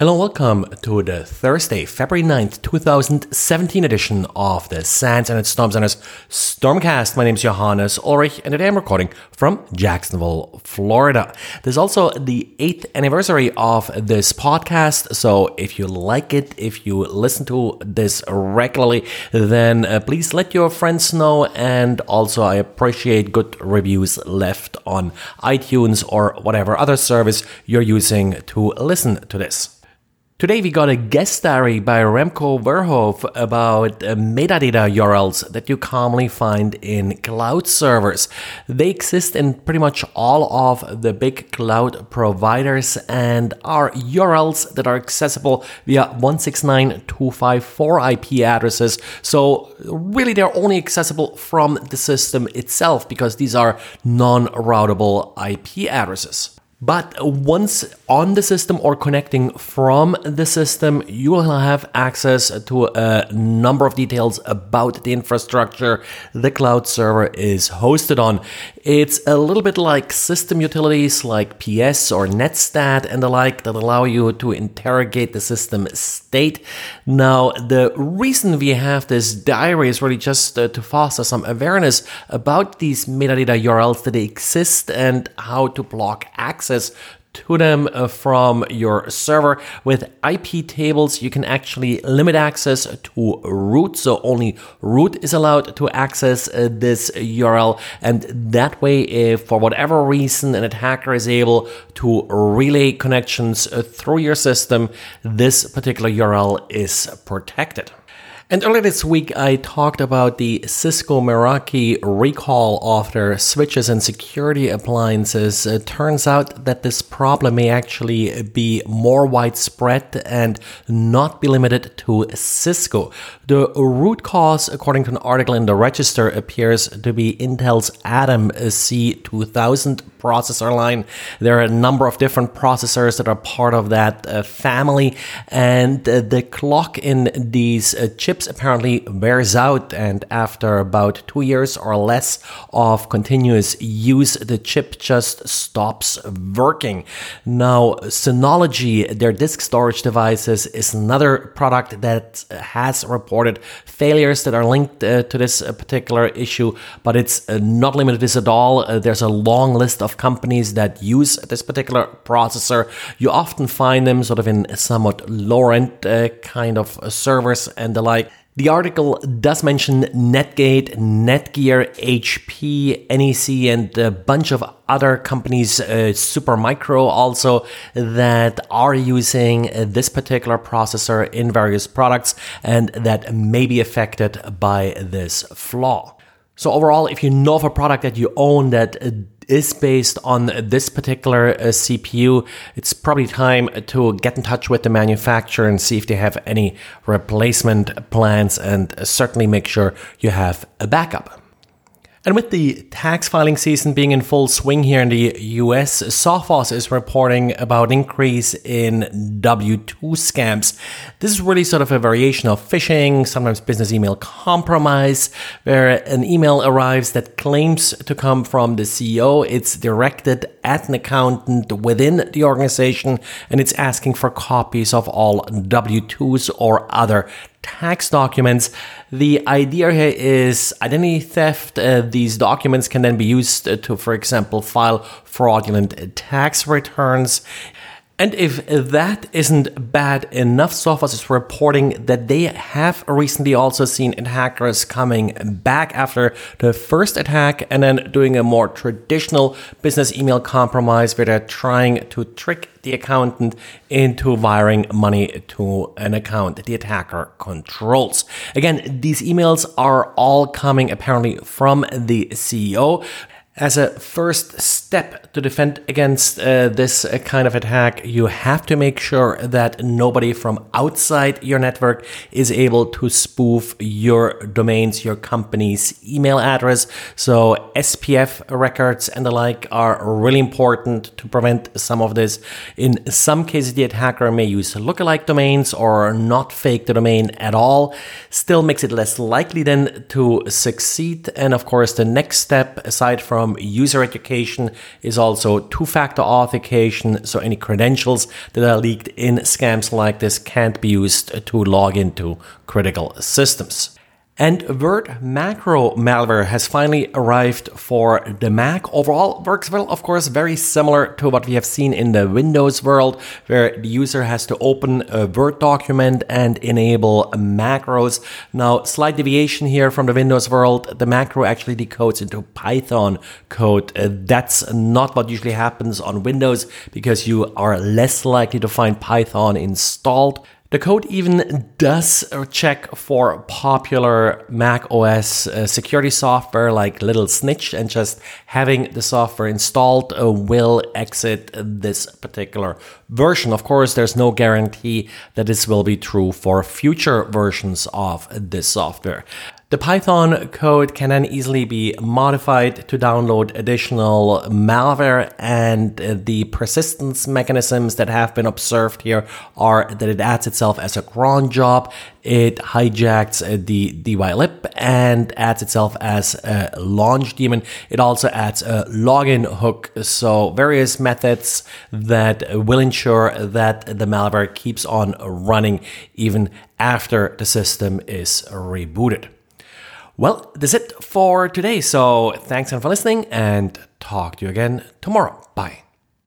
Hello, welcome to the Thursday, February 9th, 2017 edition of the SANS and Storm Center's Stormcast. My name is Johannes Ulrich, and today I'm recording from Jacksonville, Florida. There's also the 8th anniversary of this podcast, so if you like it, if you listen to this regularly, then uh, please let your friends know, and also I appreciate good reviews left on iTunes or whatever other service you're using to listen to this. Today we got a guest diary by Remco Verhoef about uh, metadata URLs that you commonly find in cloud servers. They exist in pretty much all of the big cloud providers and are URLs that are accessible via 169.254 IP addresses. So really they're only accessible from the system itself because these are non-routable IP addresses. But once on the system or connecting from the system, you will have access to a number of details about the infrastructure the cloud server is hosted on. It's a little bit like system utilities like PS or Netstat and the like that allow you to interrogate the system state. Now, the reason we have this diary is really just uh, to foster some awareness about these metadata URLs that exist and how to block access access to them uh, from your server. With iptables, you can actually limit access to root, so only root is allowed to access uh, this URL. And that way, if for whatever reason an attacker is able to relay connections uh, through your system, this particular URL is protected. And earlier this week, I talked about the Cisco Meraki recall of their switches and security appliances. It turns out that this problem may actually be more widespread and not be limited to Cisco. The root cause, according to an article in the Register, appears to be Intel's Atom C2000 processor line. There are a number of different processors that are part of that uh, family, and uh, the clock in these uh, chips apparently wears out, and after about two years or less of continuous use, the chip just stops working. Now, Synology, their disk storage devices, is another product that has reported failures that are linked uh, to this uh, particular issue, but it's uh, not limited to this at all. There's a long list of companies that use this particular processor. You often find them sort of in somewhat lower end uh, kind of servers and the like. The article does mention Netgate, Netgear, HP, NEC, and a bunch of other companies, uh, Supermicro also, that are using this particular processor in various products and that may be affected by this flaw. So overall, if you know of a product that you own that is based on this particular uh, CPU, it's probably time to get in touch with the manufacturer and see if they have any replacement plans and certainly make sure you have a backup. And with the tax filing season being in full swing here in the US, Sophos is reporting about increase in W2 scams. This is really sort of a variation of phishing, sometimes business email compromise, where an email arrives that claims to come from the CEO. It's directed at an accountant within the organization and it's asking for copies of all W2s or other tax documents. The idea here is identity theft. Uh, these documents can then be used to, for example, file fraudulent tax returns. And if that isn't bad enough, Sophos is reporting that they have recently also seen hackers coming back after the first attack and then doing a more traditional business email compromise where they're trying to trick the accountant into wiring money to an account the attacker controls. Again, these emails are all coming apparently from the CEO as a first step to defend against uh, this uh, kind of attack, you have to make sure that nobody from outside your network is able to spoof your domains, your company's email address. So SPF records and the like are really important to prevent some of this. In some cases, the attacker may use lookalike domains or not fake the domain at all. Still makes it less likely then to succeed. And of course, the next step, aside from user education is also two factor authentication, so any credentials that are leaked in scams like this can't be used to log into critical systems. And Word macro malware has finally arrived for the Mac. Overall, works well, of course, very similar to what we have seen in the Windows world, where the user has to open a Word document and enable macros. Now, slight deviation here from the Windows world, the macro actually decodes into Python code. Uh, that's not what usually happens on Windows because you are less likely to find Python installed. The code even does check for popular Mac OS uh, security software like Little Snitch, and just having the software installed uh, will exit this particular version. Of course, there's no guarantee that this will be true for future versions of this software. The Python code can then easily be modified to download additional malware, and the persistence mechanisms that have been observed here are that it adds itself as a cron job, it hijacks the dylib and adds itself as a launch daemon. It also adds a login hook, so various methods that will ensure that the malware keeps on running even after the system is rebooted. Well, that's it for today. So thanks again for listening and talk to you again tomorrow. Bye.